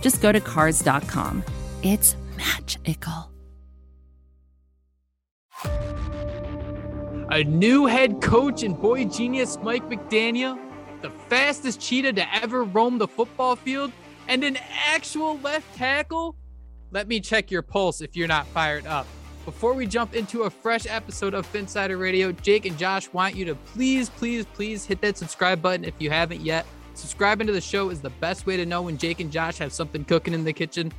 just go to cars.com. It's magical. A new head coach and boy genius Mike McDaniel, the fastest cheetah to ever roam the football field, and an actual left tackle? Let me check your pulse if you're not fired up. Before we jump into a fresh episode of Phinsider Radio, Jake and Josh want you to please, please, please hit that subscribe button if you haven't yet. Subscribing to the show is the best way to know when Jake and Josh have something cooking in the kitchen.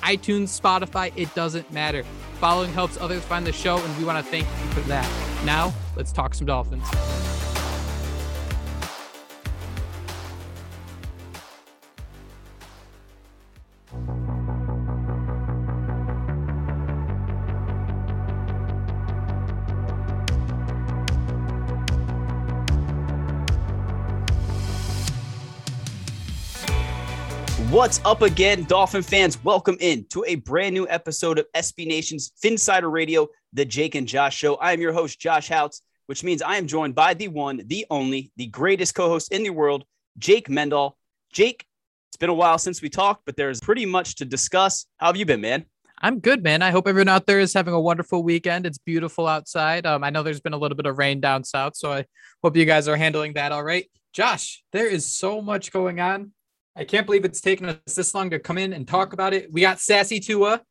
iTunes, Spotify, it doesn't matter. Following helps others find the show, and we want to thank you for that. Now, let's talk some Dolphins. What's up again, Dolphin fans? Welcome in to a brand new episode of SB Nation's Phinsider Radio, the Jake and Josh Show. I am your host, Josh Houts, which means I am joined by the one, the only, the greatest co host in the world, Jake Mendel. Jake, it's been a while since we talked, but there's pretty much to discuss. How have you been, man? I'm good, man. I hope everyone out there is having a wonderful weekend. It's beautiful outside. Um, I know there's been a little bit of rain down south, so I hope you guys are handling that all right. Josh, there is so much going on. I can't believe it's taken us this long to come in and talk about it. We got Sassy Tua,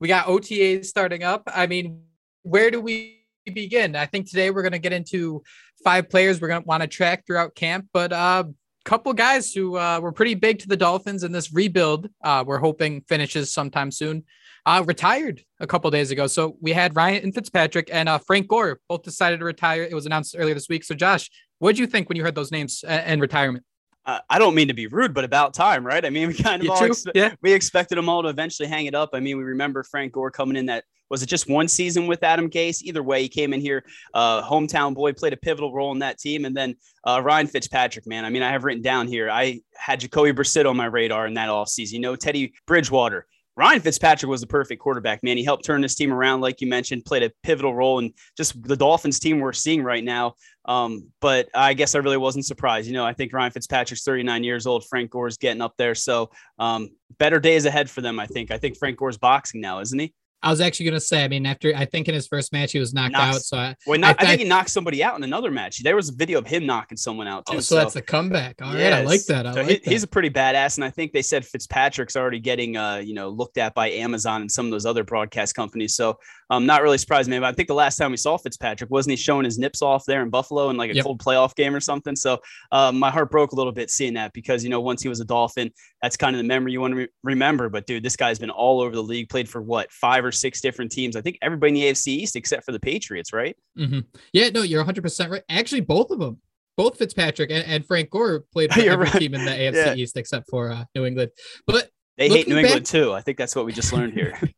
we got OTAs starting up. I mean, where do we begin? I think today we're going to get into five players we're going to want to track throughout camp, but a uh, couple guys who uh, were pretty big to the Dolphins in this rebuild. Uh, we're hoping finishes sometime soon. Uh, retired a couple days ago. So we had Ryan and Fitzpatrick and uh, Frank Gore both decided to retire. It was announced earlier this week. So Josh, what did you think when you heard those names and retirement? Uh, I don't mean to be rude, but about time, right? I mean, we kind of all expe- yeah. we expected them all to eventually hang it up. I mean, we remember Frank Gore coming in that was it just one season with Adam Gase? Either way, he came in here, uh, hometown boy, played a pivotal role in that team, and then uh, Ryan Fitzpatrick, man. I mean, I have written down here. I had Jacoby Brissett on my radar in that all season. You know, Teddy Bridgewater. Ryan Fitzpatrick was the perfect quarterback, man. He helped turn this team around, like you mentioned, played a pivotal role in just the Dolphins team we're seeing right now. Um, but I guess I really wasn't surprised. You know, I think Ryan Fitzpatrick's 39 years old. Frank Gore's getting up there. So um, better days ahead for them, I think. I think Frank Gore's boxing now, isn't he? I was actually gonna say. I mean, after I think in his first match he was knocked Knocks- out. So I, Well, not, I, I- think he knocked somebody out in another match. There was a video of him knocking someone out too. oh, so, that's the comeback. All right, I like that. I So like he- that. he's a pretty badass, and I think they said Fitzpatrick's already getting, uh, you know, looked at by Amazon and some of those other broadcast companies. So I'm not really surprised, man. But I think the last time we saw Fitzpatrick wasn't he showing his nips off there in Buffalo in like a Yep. cold playoff game or something. So uh, my heart broke a little bit seeing that because you know once he was a Dolphin, that's kind of the memory you want to re- remember. But dude, this guy's been all over the league, played for what five or six different teams. I think everybody in the AFC East except for the Patriots, right? hmm Yeah, no, you're 100 percent right. Actually, both of them, both Fitzpatrick and, and Frank Gore played for every right. team in the AFC Yeah. East except for uh, New England. But They hate New back- England too. I think that's what we just learned here.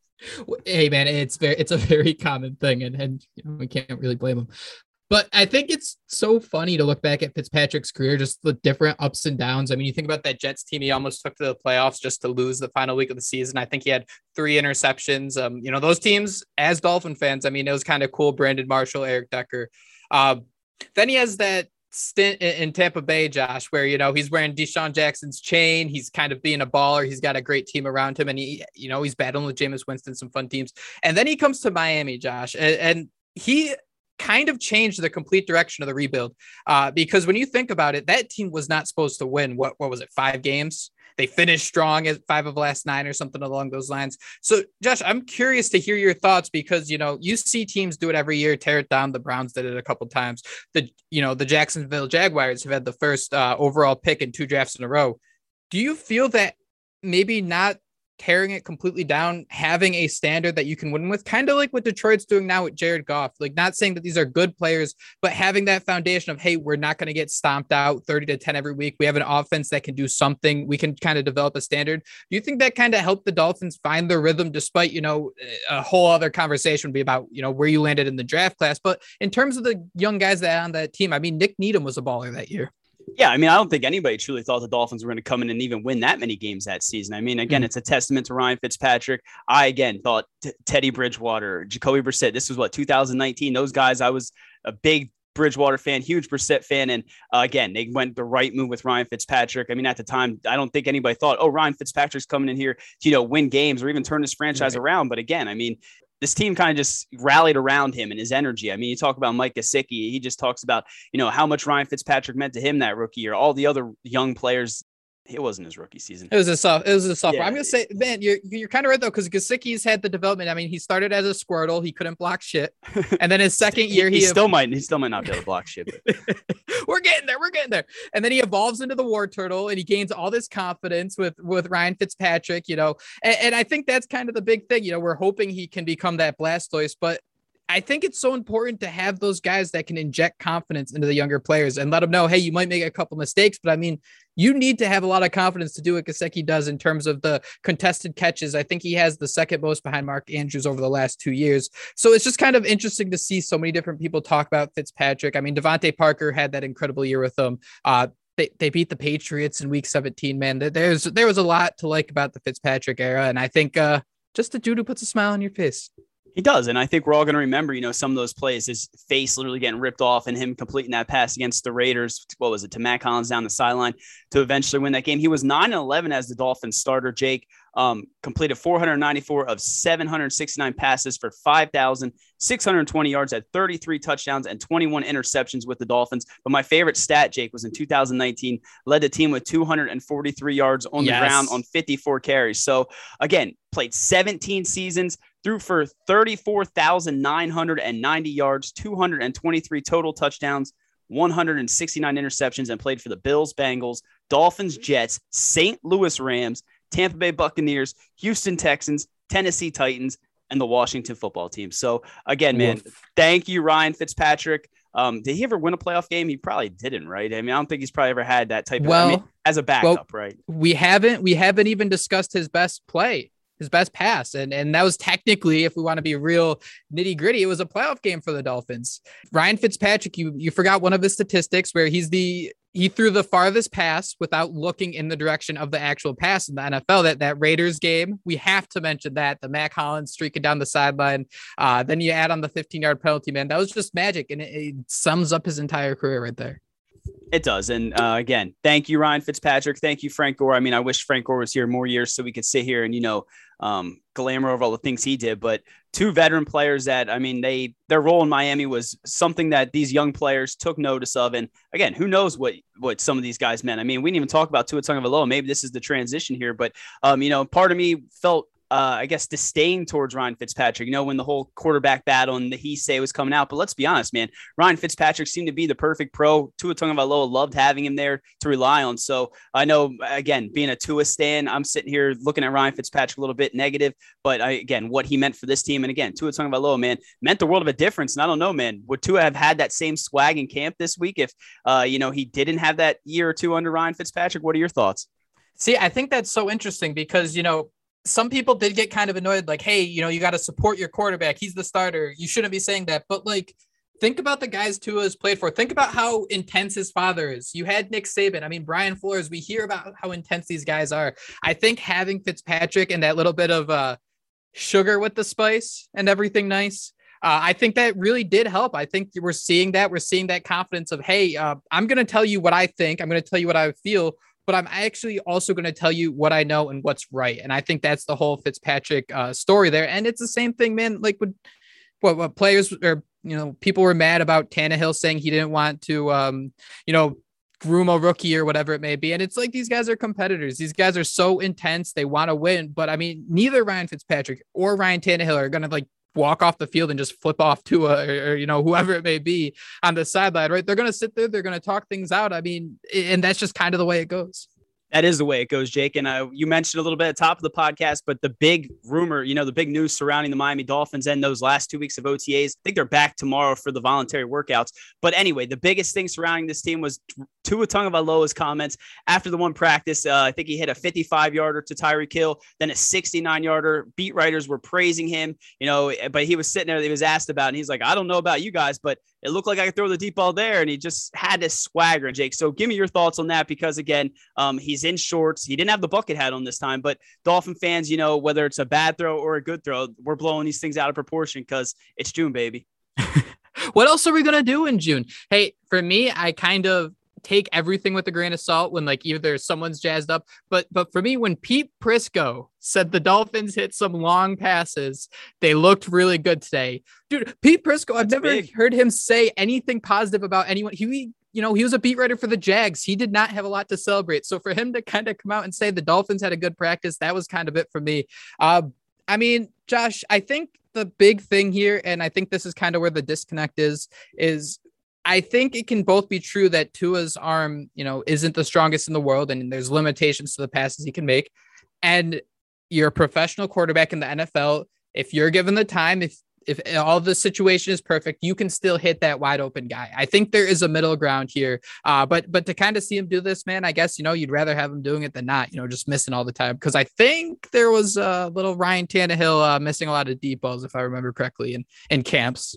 hey man it's very it's a very common thing and and you know, we can't really blame him but i think it's so funny to look back at fitzpatrick's career just the different ups and downs. I mean you think about that jets team he almost took to the playoffs just to lose the final week of the season. I think he had three interceptions. Um you know those teams as dolphin fans i mean it was kind of cool brandon marshall eric decker. Uh, then he has that stint in, Tampa Bay, Josh, where you know he's wearing DeSean Jackson's chain. He's kind of being a baller. He's got a great team around him, and he, you know, he's battling with Jameis Winston, some fun teams. And then he comes to Miami, Josh, and, and he kind of changed the complete direction of the rebuild. Uh, because when you think about it, that team was not supposed to win. What what was it? Five games. They finished strong at five of last nine or something along those lines. So, Josh, I'm curious to hear your thoughts because you know you see teams do it every year, tear it down. The Browns did it a couple times. The you know the Jacksonville Jaguars have had the first uh, overall pick in two drafts in a row. Do you feel that maybe not tearing it completely down, having a standard that you can win with, kind of like what Detroit's doing now with Jared Goff. Like, not saying that these are good players, but having that foundation of, hey, we're not going to get stomped out 30 to 10 every week. We have an offense that can do something. We can kind of develop a standard. Do you think that kind of helped the Dolphins find their rhythm, despite, you know, a whole other conversation would be about, you know, where you landed in the draft class? But in terms of the young guys that on that team, I mean, Nik Needham was a baller that year. Yeah, I mean, I don't think anybody truly thought the Dolphins were going to come in and even win that many games that season. I mean, again, Mhm. it's a testament to Ryan Fitzpatrick. I again thought t- Teddy Bridgewater, Jacoby Brissett. This was what 2019. Those guys, I was a big Bridgewater fan, huge Brissett fan, and uh, again, they went the right move with Ryan Fitzpatrick. I mean, at the time, I don't think anybody thought, oh, Ryan Fitzpatrick's coming in here to you know win games or even turn this franchise Right. around. But again, I mean, this team kind of just rallied around him and his energy. I mean, you talk about Mike Gesicki. He just talks about, you know, how much Ryan Fitzpatrick meant to him that rookie year. All the other young players, it wasn't his rookie season. It was a soft. It was a sophomore. Yeah. I'm gonna say, man, you're you're kind of right though, because Gesicki's had the development. I mean, he started as a Squirtle. He couldn't block shit, and then his second year, he, he, still might he still might not be able to block shit. We're getting there. We're getting there. And then he evolves into the Wartortle, and he gains all this confidence with with Ryan Fitzpatrick. You know, and, and I think that's kind of the big thing. You know, we're hoping he can become that Blastoise, but. I think it's so important to have those guys that can inject confidence into the younger players and let them know, hey, you might make a couple mistakes, but I mean, you need to have a lot of confidence to do what Gesicki does in terms of the contested catches. I think he has the second most behind Mark Andrews over the last two years. So it's just kind of interesting to see so many different people talk about Fitzpatrick. I mean, DeVante Parker had that incredible year with them. Uh, they, they beat the Patriots in week 17, man. There- There's there was a lot to like about the Fitzpatrick era. And I think uh just a dude who puts a smile on your face. He does, and I think we're all going to remember, you know, some of those plays. His face literally getting ripped off, and him completing that pass against the Raiders. What was it to Mack Hollins down the sideline to eventually win that game? He was nine and eleven as the Dolphins starter. Jake um, completed 494 of 769 passes for 5,620 yards, at 33 touchdowns and 21 interceptions with the Dolphins. But my favorite stat, Jake, was in 2019, led the team with 243 yards on Yes. the ground on 54 carries. So again, played 17 seasons, threw for 34,990 yards, 223 total touchdowns, 169 interceptions, and played for the Bills, Bengals, Dolphins, Jets, St. Louis Rams, Tampa Bay Buccaneers, Houston Texans, Tennessee Titans, and the Washington football team. So again, man, thank you, Ryan Fitzpatrick. Um, did he ever win a playoff game? He probably didn't, right? I mean, I don't think he's probably ever had that type of I Well- mean, as a backup, right? we haven't we haven't even discussed his best play his best pass and and that was technically if we want to be real nitty gritty it was a playoff game for the dolphins ryan fitzpatrick you you forgot one of his statistics where he's the he threw the farthest pass without looking in the direction of the actual pass in the NFL. That that Raiders game, we have to mention that the Mack Hollins streaking down the sideline. Uh, then you add on the 15 yard penalty, man. That was just magic, and it, it sums up his entire career right there. It does. And uh, again, thank you, Ryan Fitzpatrick. Thank you, Frank Gore. I mean, I wish Frank Gore was here more years so we could sit here and, you know, um, glamour over all the things he did, but two veteran players that I mean they their role in Miami was something that these young players took notice of. And again, who knows what what some of these guys meant? I mean, we didn't even talk about Tua Tagovailoa. Maybe this is the transition here, but um, you know, part of me felt uh, I guess, disdain towards Ryan Fitzpatrick. You know, when the whole quarterback battle and the he say was coming out. But let's be honest, man, Ryan Fitzpatrick seemed to be the perfect pro. Tua Tagovailoa loved having him there to rely on. So I know, again, being a Tua stan, I'm sitting here looking at Ryan Fitzpatrick a little bit negative. But I, again, what he meant for this team, and again, Tua Tagovailoa, man, meant the world of a difference. And I don't know, man, would Tua have had that same swag in camp this week if, uh, you know, he didn't have that year or two under Ryan Fitzpatrick? What are your thoughts? See, I think that's so interesting because, you know, some people did get kind of annoyed, like, hey, you know, you got to support your quarterback. He's the starter. You shouldn't be saying that. But like, think about the guys Tua has played for. Think about how intense his father is. You had Nick Saban. I mean, Brian Flores. We hear about how intense these guys are. I think having Fitzpatrick and that little bit of uh, sugar with the spice and everything nice. Uh, I think that really did help. I think we're seeing that. We're seeing that confidence of, hey, uh, I'm going to tell you what I think. I'm going to tell you what I feel but I'm actually also going to tell you what I know and what's right. And I think that's the whole Fitzpatrick uh, story there. And it's the same thing, man. Like what, what, what players or you know people were mad about Tannehill saying he didn't want to, um, you know, groom a rookie or whatever it may be. And it's like these guys are competitors. These guys are so intense. They want to win. But I mean, neither Ryan Fitzpatrick or Ryan Tannehill are going to like walk off the field and just flip off Tua or, you know whoever it may be on the sideline right they're going to sit there they're going to talk things out i mean and that's just kind of the way it goes that is the way it goes, Jake. And uh, you mentioned a little bit at the top of the podcast, but the big rumor, you know, the big news surrounding the Miami Dolphins and those last two weeks of OTAs, I think they're back tomorrow for the voluntary workouts. But anyway, the biggest thing surrounding this team was Tua Tagovailoa's comments after the one practice. Uh, I think he hit a 55 yarder to Tyreek Hill, then a 69 yarder. Beat writers were praising him, you know, but he was sitting there. He was asked about, and he's like, "I don't know about you guys, but it looked like I could throw the deep ball there," and he just had this swagger, Jake. So give me your thoughts on that because again, um, he's in shorts. He didn't have the bucket hat on this time, but Dolphin fans, you know, whether it's a bad throw or a good throw, we're blowing these things out of proportion because it's June, baby. what else are we gonna do in June? Hey, for me, I kind of take everything with a grain of salt when like either someone's jazzed up. But but for me, when Pete Prisco said the Dolphins hit some long passes, they looked really good today. Dude, Pete Prisco, I've never big. heard him say anything positive about anyone. He you know, he was a beat writer for the Jags. He did not have a lot to celebrate. So for him to kind of come out and say the Dolphins had a good practice, that was kind of it for me. Uh, I mean, Josh, I think the big thing here, and I think this is kind of where the disconnect is, is I think it can both be true that Tua's arm, you know, isn't the strongest in the world and there's limitations to the passes he can make. And you're a professional quarterback in the NFL. If you're given the time, if if all the situation is perfect, you can still hit that wide open guy. I think there is a middle ground here. Uh, but but to kind of see him do this, man, I guess you know you'd rather have him doing it than not. You know, just missing all the time because I think there was a little Ryan Tannehill uh, missing a lot of deep balls, if I remember correctly, in in camps.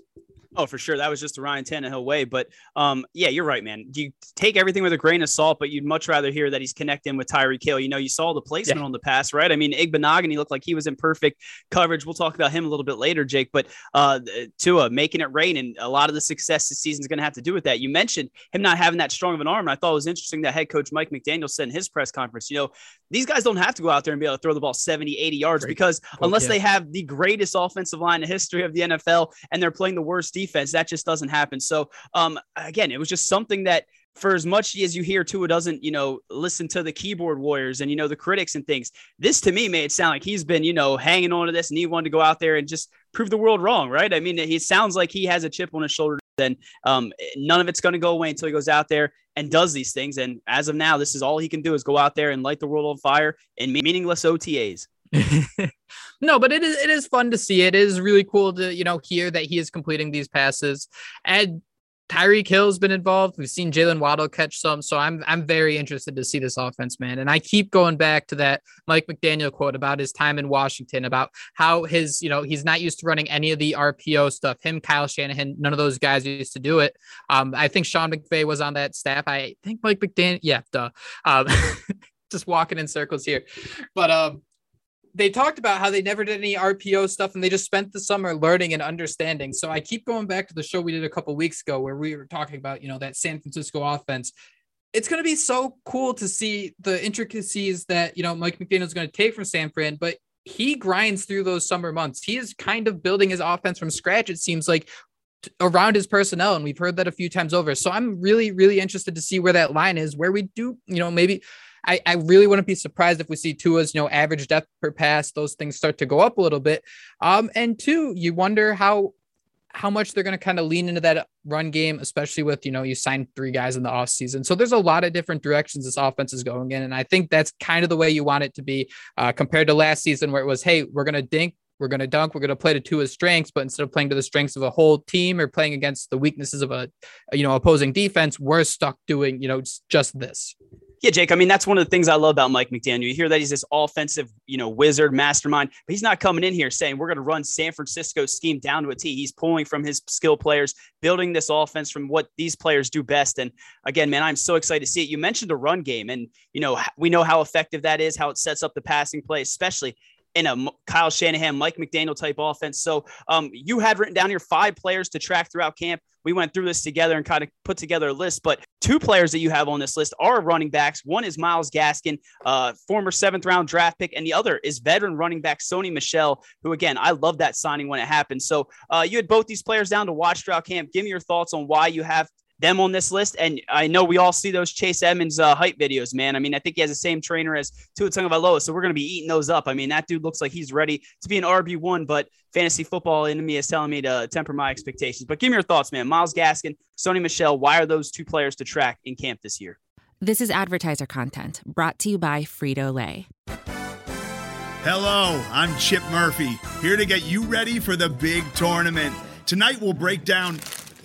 Oh, for sure. That was just the Ryan Tannehill way. But um, yeah, you're right, man. You take everything with a grain of salt, but you'd much rather hear that he's connecting with Tyreek Hill. You know, you saw the placement yeah. on the pass, right? I mean, Igbinoghene looked like he was in perfect coverage. We'll talk about him a little bit later, Jake. But uh, Tua making it rain, and a lot of the success this season is going to have to do with that. You mentioned him not having that strong of an arm. And I thought it was interesting that head coach Mike McDaniel said in his press conference, you know, these guys don't have to go out there and be able to throw the ball 70, 80 yards Great. because unless yeah. they have the greatest offensive line in the history of the NFL and they're playing the worst defense, that just doesn't happen. So, um, again, it was just something that for as much as you hear Tua doesn't, you know, listen to the keyboard warriors and, you know, the critics and things, this to me made it sound like he's been, you know, hanging on to this and he wanted to go out there and just prove the world wrong, right? I mean, he sounds like he has a chip on his shoulder. Then um, none of it's going to go away until he goes out there and does these things. And as of now, this is all he can do is go out there and light the world on fire in meaningless OTAs. no, but it is it is fun to see. It is really cool to you know hear that he is completing these passes. And Tyreek Hill's been involved. We've seen Jaylen Waddle catch some, so I'm I'm very interested to see this offense, man. And I keep going back to that Mike McDaniel quote about his time in Washington, about how his you know he's not used to running any of the RPO stuff. Him, Kyle Shanahan, none of those guys used to do it. Um, I think Sean McVay was on that staff. I think Mike McDaniel, yeah, duh. Um, just walking in circles here, but um, they talked about how they never did any RPO stuff and they just spent the summer learning and understanding. So I keep going back to the show we did a couple weeks ago where we were talking about, you know, that San Francisco offense. It's going to be so cool to see the intricacies that, you know, Mike McDaniel is going to take from San Fran, but he grinds through those summer months. He is kind of building his offense from scratch. It seems like around his personnel and we've heard that a few times over so i'm really really interested to see where that line is where we do you know maybe I, I really wouldn't be surprised if we see Tua's, you know, average depth per pass, those things start to go up a little bit. Um, and two, you wonder how how much they're going to kind of lean into that run game, especially with, you know, you signed three guys in the offseason. So there's a lot of different directions this offense is going in. And I think that's kind of the way you want it to be uh, compared to last season where it was, hey, we're going to dink, we're going to dunk, we're going to play to Tua's strengths, but instead of playing to the strengths of a whole team or playing against the weaknesses of a, you know, opposing defense, we're stuck doing, you know, just this. Yeah, Jake. I mean, that's one of the things I love about Mike McDaniel. You hear that he's this offensive, you know, wizard, mastermind, but he's not coming in here saying we're going to run San Francisco's scheme down to a T. He's pulling from his skill players, building this offense from what these players do best. And again, man, I'm so excited to see it. You mentioned the run game, and you know, we know how effective that is, how it sets up the passing play, especially in a Kyle Shanahan, Mike McDaniel type offense. So um, you had written down here five players to track throughout camp. We went through this together and kind of put together a list, but two players that you have on this list are running backs. One is Myles Gaskin, uh, former seventh round draft pick, and the other is veteran running back Sony Michel, who again, I love that signing when it happened. So uh, you had both these players down to watch throughout camp. Give me your thoughts on why you have them on this list. And I know we all see those Chase Edmonds uh, hype videos, man. I mean, I think he has the same trainer as Tua Tagovailoa, so we're going to be eating those up. I mean, that dude looks like he's ready to be an RB one, but fantasy football in me is telling me to temper my expectations. But give me your thoughts, man. Myles Gaskin, Sony Michel. why are those two players to track in camp this year? This is advertiser content brought to you by Frito Lay. Hello, I'm Chip Murphy, here to get you ready for the big tournament. Tonight we'll break down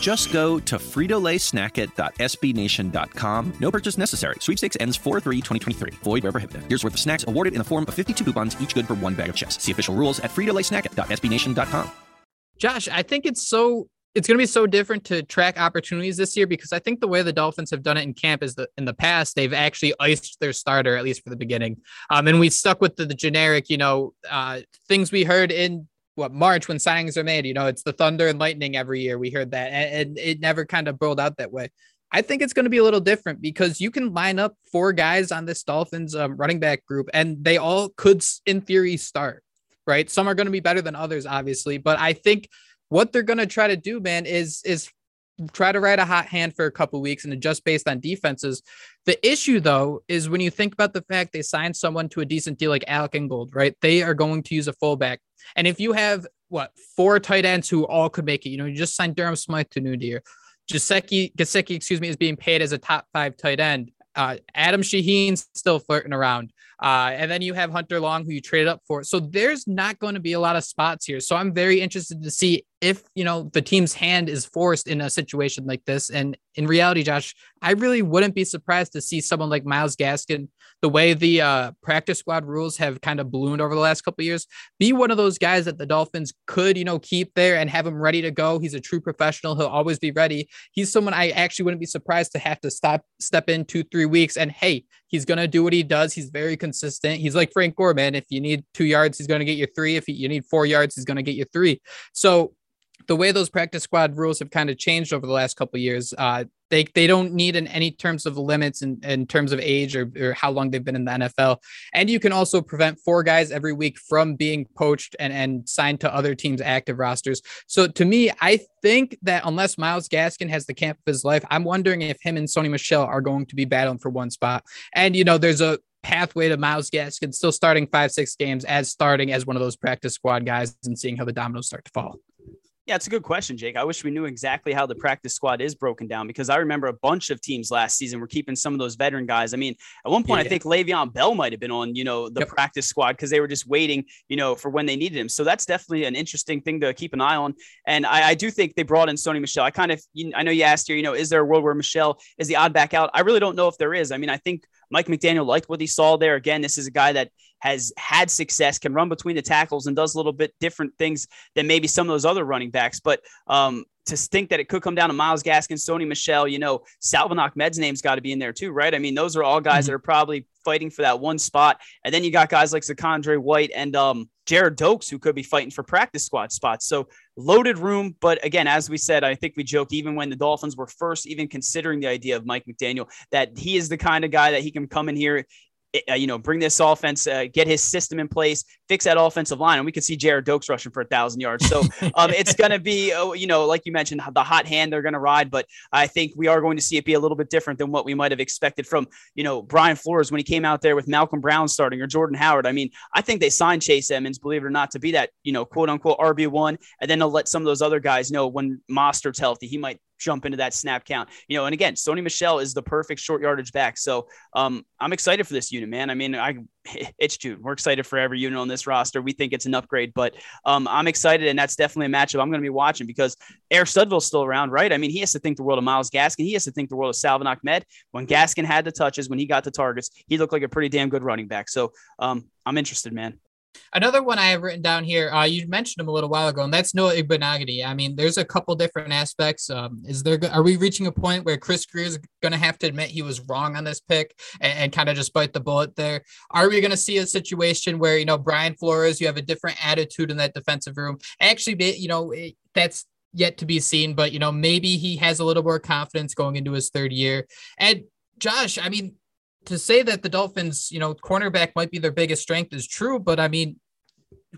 Just go to fritolaysnacket.sbnation.com. No purchase necessary. Sweepstakes ends 4-3-2023. Void where prohibited. Here's worth of snacks awarded in the form of 52 coupons, each good for one bag of chips. See official rules at fritolaysnacket.sbnation.com. Josh, I think it's so it's going to be so different to track opportunities this year because I think the way the Dolphins have done it in camp is that in the past they've actually iced their starter at least for the beginning, um, and we stuck with the, the generic, you know, uh, things we heard in what March when signings are made. You know, it's the thunder and lightning every year. We heard that, and, and it never kind of rolled out that way. I think it's going to be a little different because you can line up four guys on this Dolphins um, running back group, and they all could, in theory, start. Right? Some are going to be better than others, obviously, but I think what they're going to try to do, man, is is try to ride a hot hand for a couple weeks and adjust based on defenses. The issue, though, is when you think about the fact they signed someone to a decent deal like Alec Ingold, right? They are going to use a fullback. And if you have what four tight ends who all could make it, you know, you just signed Durham Smythe to New Deal. Gesicki, Gesicki, excuse me, is being paid as a top five tight end. Uh, Adam Shaheen's still flirting around. Uh, and then you have Hunter Long, who you traded up for. So there's not going to be a lot of spots here. So I'm very interested to see if you know the team's hand is forced in a situation like this. And in reality, Josh, I really wouldn't be surprised to see someone like Myles Gaskin, the way the uh, practice squad rules have kind of ballooned over the last couple years, be one of those guys that the Dolphins could, you know, keep there and have him ready to go. He's a true professional. He'll always be ready. He's someone I actually wouldn't be surprised to have to stop, step in two, three weeks. And hey, he's gonna do what he does. He's very consistent. He's like Frank Gore, man. If you need two yards, he's gonna get you three. If you need four yards, he's gonna get you three. So the way those practice squad rules have kind of changed over the last couple years, uh, they they don't need in any terms of limits in, in terms of age or, or how long they've been in the NFL. And you can also prevent four guys every week from being poached and, and signed to other teams' active rosters. So to me, I think that unless Myles Gaskin has the camp of his life, I'm wondering if him and Sony Michel are going to be battling for one spot. And you know, there's a pathway to Myles Gaskin still starting five, six games as starting as one of those practice squad guys and seeing how the dominoes start to fall. Yeah, it's a good question, Jake. I wish we knew exactly how the practice squad is broken down because I remember a bunch of teams last season were keeping some of those veteran guys. I mean, at one point, yeah, I think Le'Veon Bell might have been on, you know, the yep. practice squad because they were just waiting, you know, for when they needed him. So that's definitely an interesting thing to keep an eye on. And I, I do think they brought in Sony Michel. I kind of, you, I know you asked here, you know, is there a world where Michel is the odd back out? I really don't know if there is. I mean, I think Mike McDaniel liked what he saw there. Again, this is a guy that has had success, can run between the tackles, and does a little bit different things than maybe some of those other running backs. But um, to think that it could come down to Myles Gaskin, Sony Michel, you know, Salvon Ahmed's name's got to be in there too, right? I mean, those are all guys mm-hmm. that are probably fighting for that one spot. And then you got guys like ZaQuandre White and um, Gerrid Doaks who could be fighting for practice squad spots. So loaded room. But again, as we said, I think we joked even when the Dolphins were first even considering the idea of Mike McDaniel that he is the kind of guy that he can come in here you know, bring this offense, uh, get his system in place, fix that offensive line, and we could see Gerrid Doaks rushing for a thousand yards. So um, it's going to be, uh, you know, like you mentioned, the hot hand they're going to ride. But I think we are going to see it be a little bit different than what we might have expected from, you know, Brian Flores when he came out there with Malcolm Brown starting or Jordan Howard. I mean, I think they signed Chase Edmonds, believe it or not, to be that, you know, quote unquote RB one, and then they'll let some of those other guys know when Mostert's healthy, he might jump into that snap count. You know, and again, Sony Michel is the perfect short yardage back. So um, I'm excited for this unit, man. I mean, I it's June. We're excited for every unit on this roster. We think it's an upgrade, but um, I'm excited, and that's definitely a matchup I'm going to be watching because Eric Studesville's still around, right? I mean, he has to think the world of Myles Gaskin. He has to think the world of Salvon Ahmed. When Gaskin had the touches, when he got the targets, he looked like a pretty damn good running back. So um, I'm interested, man. Another one I have written down here, uh, you mentioned him a little while ago, and that's Noah Igbinoghene. I mean, there's a couple different aspects. Um, is there are we reaching a point where Chris Grier is going to have to admit he was wrong on this pick and, and kind of just bite the bullet there? Are we going to see a situation where you know Brian Flores, you have a different attitude in that defensive room? Actually, you know, it, that's yet to be seen, but you know, maybe he has a little more confidence going into his third year. And Josh, I mean, to say that the Dolphins, you know, cornerback might be their biggest strength is true, but I mean,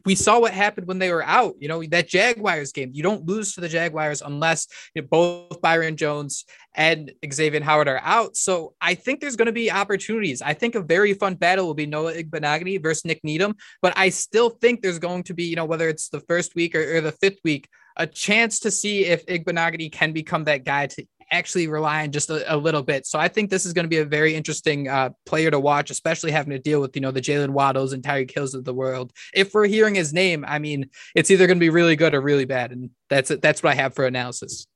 we saw what happened when they were out. You know, that Jaguars game, you don't lose to the Jaguars unless you know, both Byron Jones and Xavier Howard are out. So I think there's going to be opportunities. I think a very fun battle will be Noah Igbinoghene versus Nik Needham, but I still think there's going to be, you know, whether it's the first week or, or the fifth week, a chance to see if Igbinoghene can become that guy to actually rely on just a, a little bit. So I think this is going to be a very interesting uh, player to watch, especially having to deal with, you know, the Jaylen Waddles and Tyreek Hills of the world. If we're hearing his name, I mean, it's either going to be really good or really bad. And that's it. That's what I have for analysis.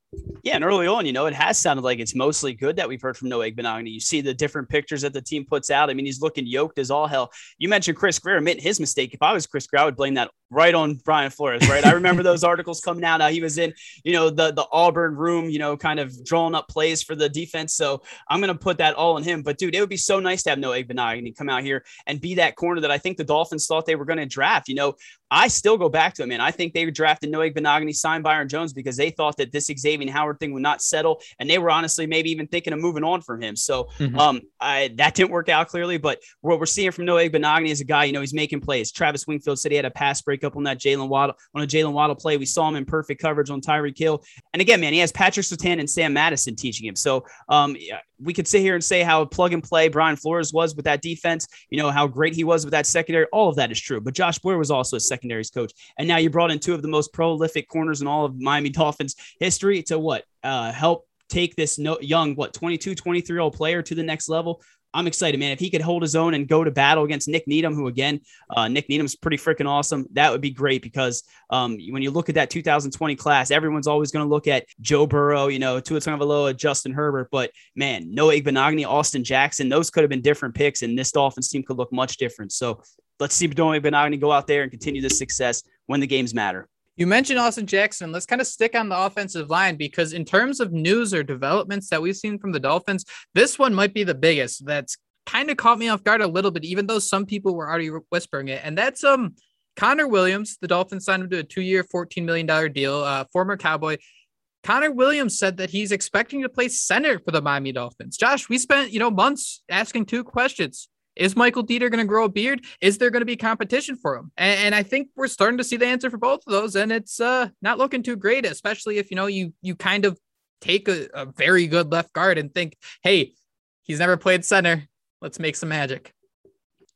Yeah, and early on, you know, it has sounded like it's mostly good that we've heard from Noah Igbinoghene. You see the different pictures that the team puts out. I mean, he's looking yoked as all hell. You mentioned Chris Grier admitting his mistake. If I was Chris Grier, I would blame that right on Brian Flores, right? I remember those articles coming out. How he was in, you know, the the Auburn room, you know, kind of drawing up plays for the defense. So I'm gonna put that all on him. But dude, it would be so nice to have Noah Igbinoghene come out here and be that corner that I think the Dolphins thought they were going to draft. You know, I still go back to him, man. I think they drafted Noah Igbinoghene, signed Byron Jones because they thought that this Xavier Howard thing would not settle, and they were honestly maybe even thinking of moving on from him. So mm-hmm. um, I, that didn't work out clearly. But what we're seeing from Noah Igbinoghene is a guy, you know, he's making plays. Travis Wingfield said he had a pass breakup on that Jaylen Waddle on a Jaylen Waddle play. We saw him in perfect coverage on Tyreek Hill. And again, man, he has Patrick Surtain and Sam Madison teaching him. So um, we could sit here and say how plug and play Brian Flores was with that defense, you know, how great he was with that secondary. All of that is true. But Josh Boyer was also a secondaries coach. And now you brought in two of the most prolific corners in all of Miami Dolphins history to what? Uh, help take this no, young, what, 22, 23 year old player to the next level. I'm excited, man. If he could hold his own and go to battle against Nik Needham, who again, uh, Nik Needham's pretty freaking awesome, that would be great because um, when you look at that 2020 class, everyone's always going to look at Joe Burrow, you know, Tua Tagovailoa, Justin Herbert, but man, Noah Igbinoghene, Austin Jackson, those could have been different picks, and this Dolphins team could look much different. So let's see Noah Igbinoghene go out there and continue this success when the games matter. You mentioned Austin Jackson. Let's kind of stick on the offensive line because, in terms of news or developments that we've seen from the Dolphins, this one might be the biggest. That's kind of caught me off guard a little bit, even though some people were already whispering it. And that's um Connor Williams. The Dolphins signed him to a two-year, $14 million deal. Uh, former Cowboy. Connor Williams said that he's expecting to play center for the Miami Dolphins. Josh, we spent you know months asking two questions. Is Michael Deiter going to grow a beard? Is there going to be competition for him? And, and, I think we're starting to see the answer for both of those, and it's uh, not looking too great, especially if you know you you kind of take a, a very good left guard and think, hey, he's never played center. Let's make some magic.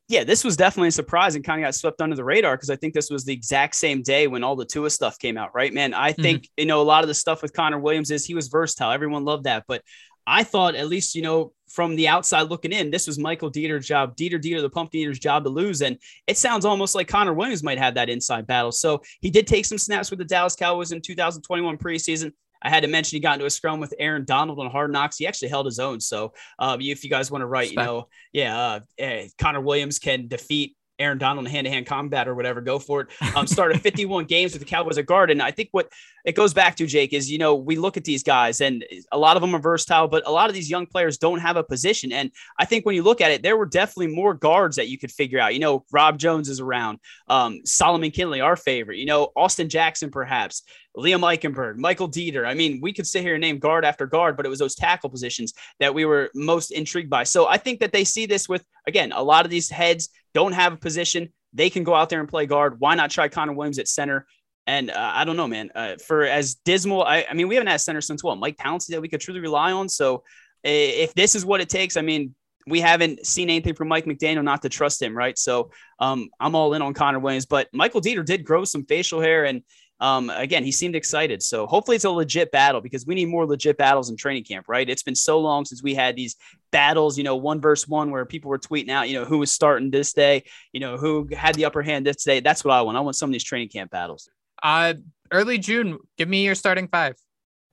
yeah, this was definitely a surprise and kind of got swept under the radar because I think this was the exact same day when all the Tua stuff came out, right? Man, I think, mm-hmm. you know, a lot of the stuff with Connor Williams is he was versatile. Everyone loved that. But I thought, at least, you know, from the outside looking in, this was Michael Deiter's job, Dieter Deiter, the Pumpkin Eater's job to lose. And it sounds almost like Connor Williams might have that inside battle. So he did take some snaps with the Dallas Cowboys in 2021 preseason. I had to mention he got into a scrum with Aaron Donald on Hard Knocks. He actually held his own. So uh, if you guys want to write, you know, yeah, uh, eh, Connor Williams can defeat Aaron Donald in hand to hand combat or whatever, go for it. Um, started 51 games with the Cowboys at guard. And I think what it goes back to, Jake, is, you know, we look at these guys and a lot of them are versatile, but a lot of these young players don't have a position. And I think when you look at it, there were definitely more guards that you could figure out. You know, Rob Jones is around, um, Solomon Kindley, our favorite, you know, Austin Jackson, perhaps. Liam Eichenberg, Michael Deiter. I mean, we could sit here and name guard after guard, but it was those tackle positions that we were most intrigued by. So I think that they see this with, again, a lot of these heads don't have a position. They can go out there and play guard. Why not try Connor Williams at center? And uh, I don't know, man. Uh, for as dismal, I, I, mean, we haven't had center since what Mike Pouncey that we could truly rely on. So if this is what it takes, I mean, we haven't seen anything from Mike McDaniel not to trust him, right? So um, I'm all in on Connor Williams, but Michael Deiter did grow some facial hair and um, again, he seemed excited. So hopefully it's a legit battle because we need more legit battles in training camp, right? It's been so long since we had these battles, you know, one versus one where people were tweeting out, you know, who was starting this day, you know, who had the upper hand this day. That's what I want. I want some of these training camp battles. Uh, early June, give me your starting five.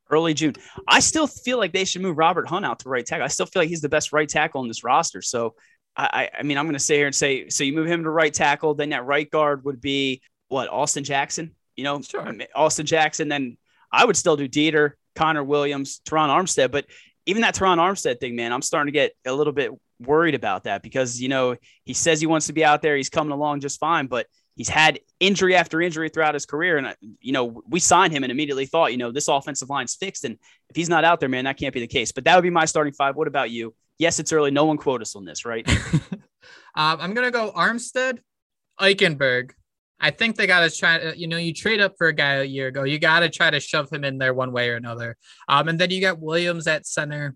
Early June. I still feel like they should move Robert Hunt out to right tackle. I still feel like he's the best right tackle on this roster. So I, I mean, I'm going to sit here and say, so you move him to right tackle, then that right guard would be what Austin Jackson. You know, sure. Austin Jackson. Then I would still do Deiter, Connor Williams, Terron Armstead. But even that Terron Armstead thing, man, I'm starting to get a little bit worried about that because you know he says he wants to be out there. He's coming along just fine, but he's had injury after injury throughout his career. And, you know, we signed him and immediately thought, you know, this offensive line's fixed. And if he's not out there, man, that can't be the case. But that would be my starting five. What about you? Yes, it's early. No one quote us on this, right? um, I'm going to go Armstead, Eichenberg, I think they got to try to, you know, you trade up for a guy a year ago. You got to try to shove him in there one way or another. Um, and then you got Williams at center.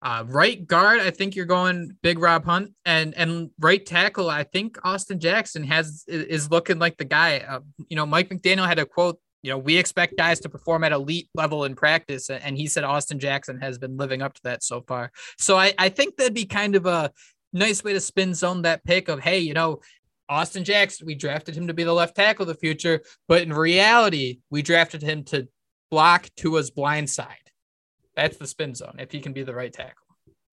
Uh, right guard, I think you're going big Rob Hunt, and and right tackle, I think Austin Jackson has is looking like the guy. Uh, you know, Mike McDaniel had a quote. You know, we expect guys to perform at elite level in practice, and he said Austin Jackson has been living up to that so far. So I I think that'd be kind of a nice way to spin zone that pick of hey, you know, Austin Jackson, we drafted him to be the left tackle of the future, but in reality, we drafted him to block Tua's blind side. That's the spin zone if he can be the right tackle.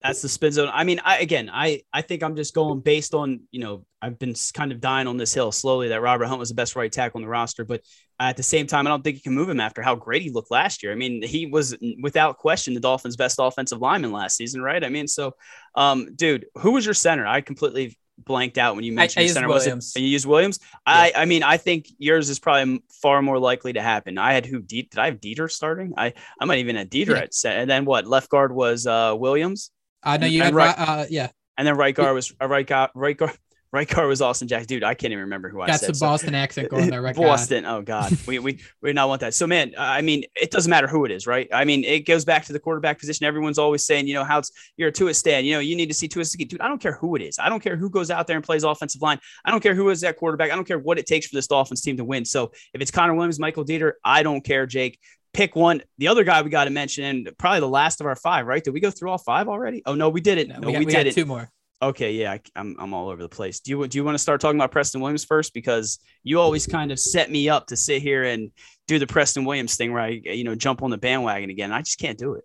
That's the spin zone. I mean, I again, I I think I'm just going based on you know I've been kind of dying on this hill slowly that Robert Hunt was the best right tackle on the roster, but at the same time, I don't think you can move him after how great he looked last year. I mean, he was without question the Dolphins' best offensive lineman last season, right? I mean, so, um, dude, who was your center? I completely blanked out when you mentioned I, I center. Williams. Was it, you use Williams? Yeah. I I mean I think yours is probably far more likely to happen. I had who did I have Deiter starting? I I might even have Deiter yeah. at set, and then what left guard was uh Williams. I know you and had right, uh, yeah. And then right guard was uh, right guard right guard Right guard was Austin Jackson. Dude, I can't even remember who That's I said. That's the Boston so. accent going there, right? Boston. God. Oh God, we we we not want that. So man, I mean, it doesn't matter who it is, right? I mean, it goes back to the quarterback position. Everyone's always saying, you know, how it's you're a Tua stand. You know, you need to see Tua. Dude, I don't care who it is. I don't care who goes out there and plays offensive line. I don't care who is that quarterback. I don't care what it takes for this Dolphins team to win. So if it's Connor Williams, Michael Deiter, I don't care, Jake pick one. The other guy we got to mention, and probably the last of our five, right? Did we go through all five already? Oh no, we did it. No, no we, got, we, we did it. Two more. Okay, yeah, I, am I'm, I'm all over the place. Do you do you want to start talking about Preston Williams first because you always kind of set me up to sit here and do the Preston Williams thing, where I You know, jump on the bandwagon again. I just can't do it.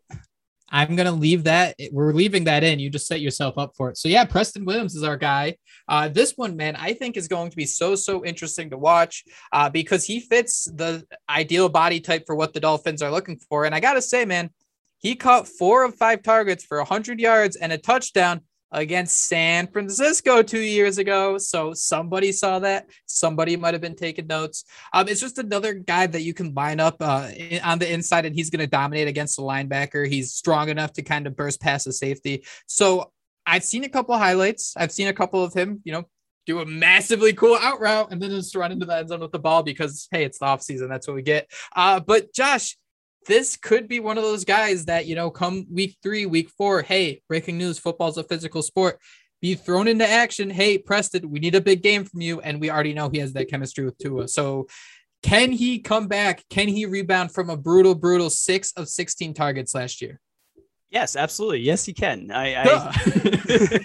I'm gonna leave that. We're leaving that in. You just set yourself up for it. So yeah, Preston Williams is our guy. Uh, this one, man, I think is going to be so so interesting to watch uh, because he fits the ideal body type for what the Dolphins are looking for. And I gotta say, man, he caught four of five targets for 100 yards and a touchdown against San Francisco two years ago. So somebody saw that. Somebody might have been taking notes. Um, it's just another guy that you can line up uh, on the inside, and he's going to dominate against the linebacker. He's strong enough to kind of burst past the safety. So I've seen a couple highlights. I've seen a couple of him, you know, do a massively cool out route and then just run into the end zone with the ball because hey, it's the off season. That's what we get. Uh, but Josh, this could be one of those guys that, you know, come week three, week four, hey, breaking news, football's a physical sport. be thrown into action. Hey, Preston, we need a big game from you. And we already know he has that chemistry with Tua. So can he come back? Can he rebound from a brutal, brutal six of 16 targets last year? Yes, absolutely. Yes, he can. I I,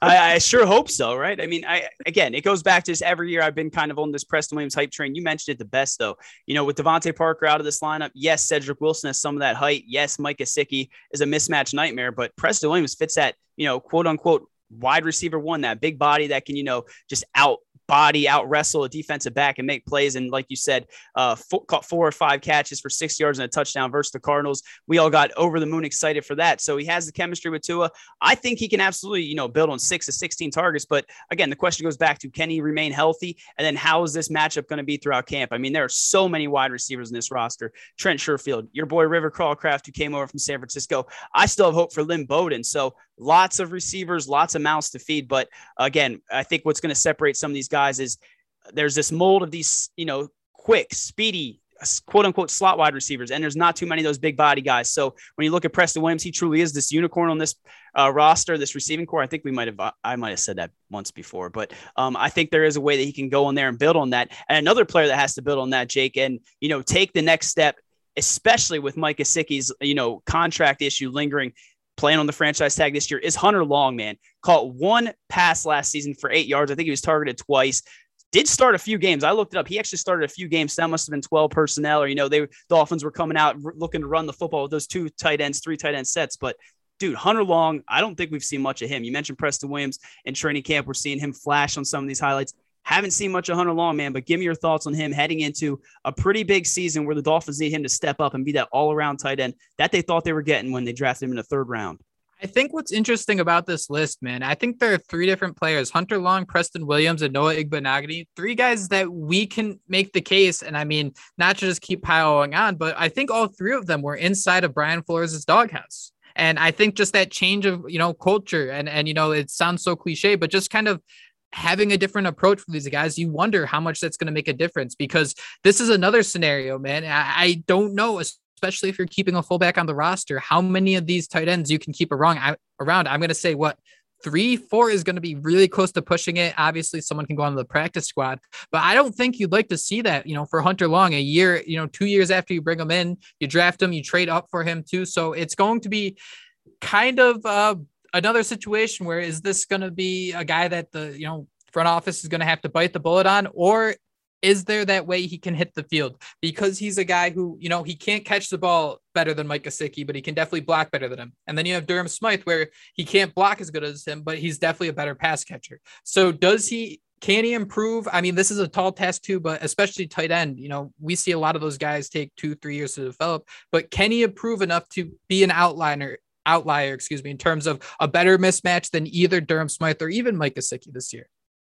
I, I, sure hope so. Right. I mean, I again, it goes back to this every year. I've been kind of on this Preston Williams hype train. You mentioned it the best though. You know, with DeVante Parker out of this lineup, yes, Cedric Wilson has some of that height. Yes, Mike Gesicki is a mismatch nightmare, but Preston Williams fits that you know quote unquote wide receiver one, that big body that can, you know, just out body, out wrestle a defensive back and make plays. And like you said, uh, four, caught four or five catches for six yards and a touchdown versus the Cardinals. We all got over the moon excited for that. So he has the chemistry with Tua. I think he can absolutely, you know, build on six to 16 targets. But again, the question goes back to can he remain healthy? And then how is this matchup going to be throughout camp? I mean, there are so many wide receivers in this roster. Trent Sherfield, your boy River Cracraft, who came over from San Francisco. I still have hope for Lynn Bowden. So lots of receivers, lots of mouths to feed. But again, I think what's going to separate some of these guys is there's this mold of these, you know, quick, speedy, quote unquote slot wide receivers, and there's not too many of those big body guys. So when you look at Preston Williams, he truly is this unicorn on this uh, roster, this receiving core. I think we might have, I might have said that once before, but um, I think there is a way that he can go in there and build on that. And another player that has to build on that, Jake, and you know, take the next step especially with Mike Gesicki's, you know, contract issue lingering playing on the franchise tag this year is Hunter Long, man. Caught one pass last season for eight yards. I think he was targeted twice. Did start a few games. I looked it up. He actually started a few games. That must have been 12 personnel, or, you know, they Dolphins were coming out looking to run the football with those two tight ends, three tight end sets. But dude, Hunter Long, I don't think we've seen much of him. You mentioned Preston Williams in training camp. We're seeing him flash on some of these highlights. Haven't seen much of Hunter Long, man, but give me your thoughts on him heading into a pretty big season where the Dolphins need him to step up and be that all around tight end that they thought they were getting when they drafted him in the third round. I think what's interesting about this list, man, I think there are three different players Hunter Long, Preston Williams, and Noah Igbinoghene. Three guys that we can make the case. And I mean, not just keep piling on, but I think all three of them were inside of Brian Flores' doghouse. And I think just that change of, you know, culture and, and, you know, it sounds so cliche, but just kind of having a different approach for these guys, you wonder how much that's going to make a difference because this is another scenario, man. I, I don't know, especially if you're keeping a fullback on the roster, how many of these tight ends you can keep around. around. I'm going to say what three, four is going to be really close to pushing it. Obviously, someone can go on the practice squad, but I don't think you'd like to see that, you know, for Hunter Long, a year, you know, two years after you bring him in, you draft him, you trade up for him too. So it's going to be kind of uh, another situation where is this going to be a guy that the, you know, front office is going to have to bite the bullet on, or is there that way he can hit the field? Because he's a guy who, you know, he can't catch the ball better than Mike Gesicki, but he can definitely block better than him. And then you have Durham Smythe, where he can't block as good as him, but he's definitely a better pass catcher. So does he can he improve? I mean, this is a tall task too, but especially tight end, you know, we see a lot of those guys take two, three years to develop. But can he improve enough to be an outliner, outlier, excuse me, in terms of a better mismatch than either Durham Smythe or even Mike Gesicki this year?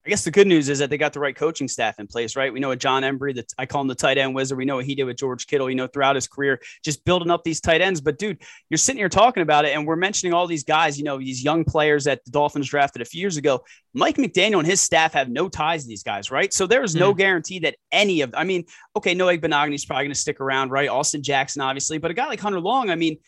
I guess the good news is that they got the right coaching staff in place, right? We know a John Embree, that I call him the tight end wizard. We know what he did with George Kittle, you know, throughout his career, just building up these tight ends. But dude, you're sitting here talking about it, and we're mentioning all these guys, you know, these young players that the Dolphins drafted a few years ago. Mike McDaniel and his staff have no ties to these guys, right? So there is no mm. guarantee that any of, I mean, okay, Noah is probably going to stick around, right? Austin Jackson, obviously, but a guy like Hunter Long, I mean,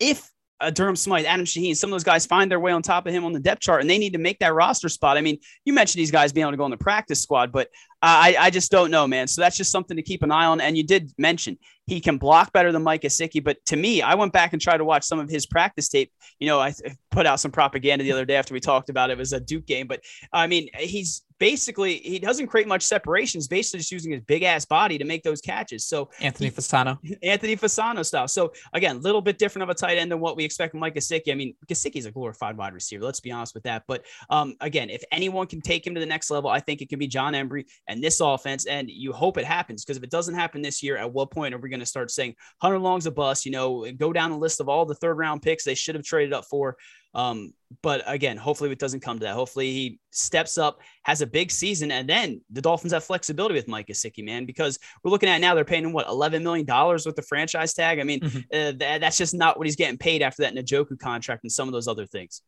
if uh, Durham Smythe, Adam Shaheen, some of those guys find their way on top of him on the depth chart, and they need to make that roster spot. I mean, you mentioned these guys being able to go on the practice squad, but I, I just don't know, man. So that's just something to keep an eye on. And you did mention he can block better than Mike Gesicki, but to me, I went back and tried to watch some of his practice tape. You know, I put out some propaganda the other day after we talked about it. It was a Duke game, but I mean, he's basically he doesn't create much separations, basically just using his big ass body to make those catches. So Anthony Fasano, Anthony Fasano style. So again, a little bit different of a tight end than what we expect from Mike Gesicki. I mean, Gesicki's a glorified wide receiver. Let's be honest with that. But um, again, if anyone can take him to the next level, I think it can be John Embree and this offense. And you hope it happens because if it doesn't happen this year, at what point are we going to start saying Hunter Long's a bust? You know, go down the list of all the third round picks they should have traded up for. Um, but again, hopefully it doesn't come to that. Hopefully he steps up, has a big season, and then the Dolphins have flexibility with Mike Gesicki, man, because we're looking at now they're paying him what $11 million with the franchise tag. I mean, mm-hmm. uh, that, that's just not what he's getting paid after that Njoku contract and some of those other things.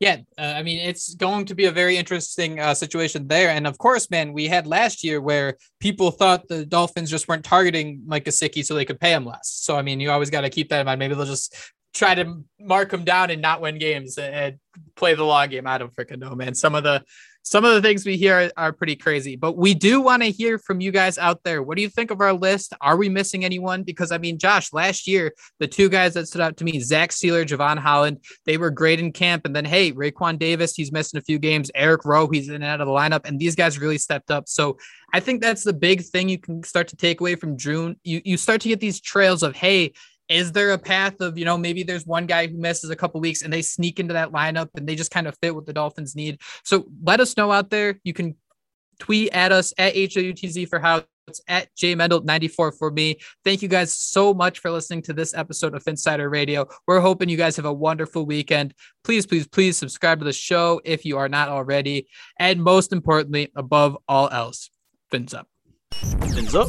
Yeah, uh, I mean, it's going to be a very interesting uh, situation there. And of course, man, we had last year where people thought the Dolphins just weren't targeting Mike Gesicki so they could pay him less. So, I mean, you always got to keep that in mind. Maybe they'll just try to mark them down and not win games and play the long game. I don't freaking know, man. Some of the some of the things we hear are, pretty crazy, but we do want to hear from you guys out there. What do you think of our list? Are we missing anyone? Because I mean, Josh, last year, the two guys that stood out to me, Zach Sieler, Jevon Holland, they were great in camp. And then, hey, Raekwon Davis, he's missing a few games. Eric Rowe, he's in and out of the lineup. And these guys really stepped up. So I think that's the big thing you can start to take away from June. You, you start to get these trails of, hey, is there a path of you know maybe there's one guy who misses a couple weeks and they sneak into that lineup and they just kind of fit what the dolphins need? So let us know out there. You can tweet at us at hwtz for how it's at jmendel94 for me. Thank you guys so much for listening to this episode of Phinsider radio. We're hoping you guys have a wonderful weekend. Please please please subscribe to the show if you are not already. And most importantly above all else fins up. Fins up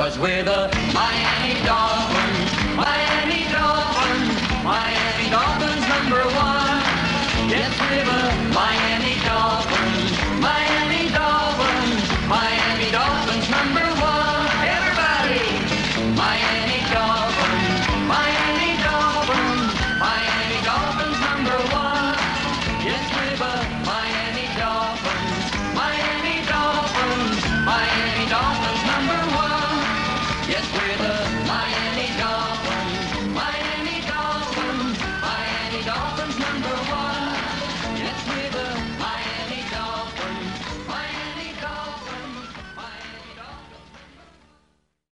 Cause we're the Miami Dolphins, Miami Dolphins, Miami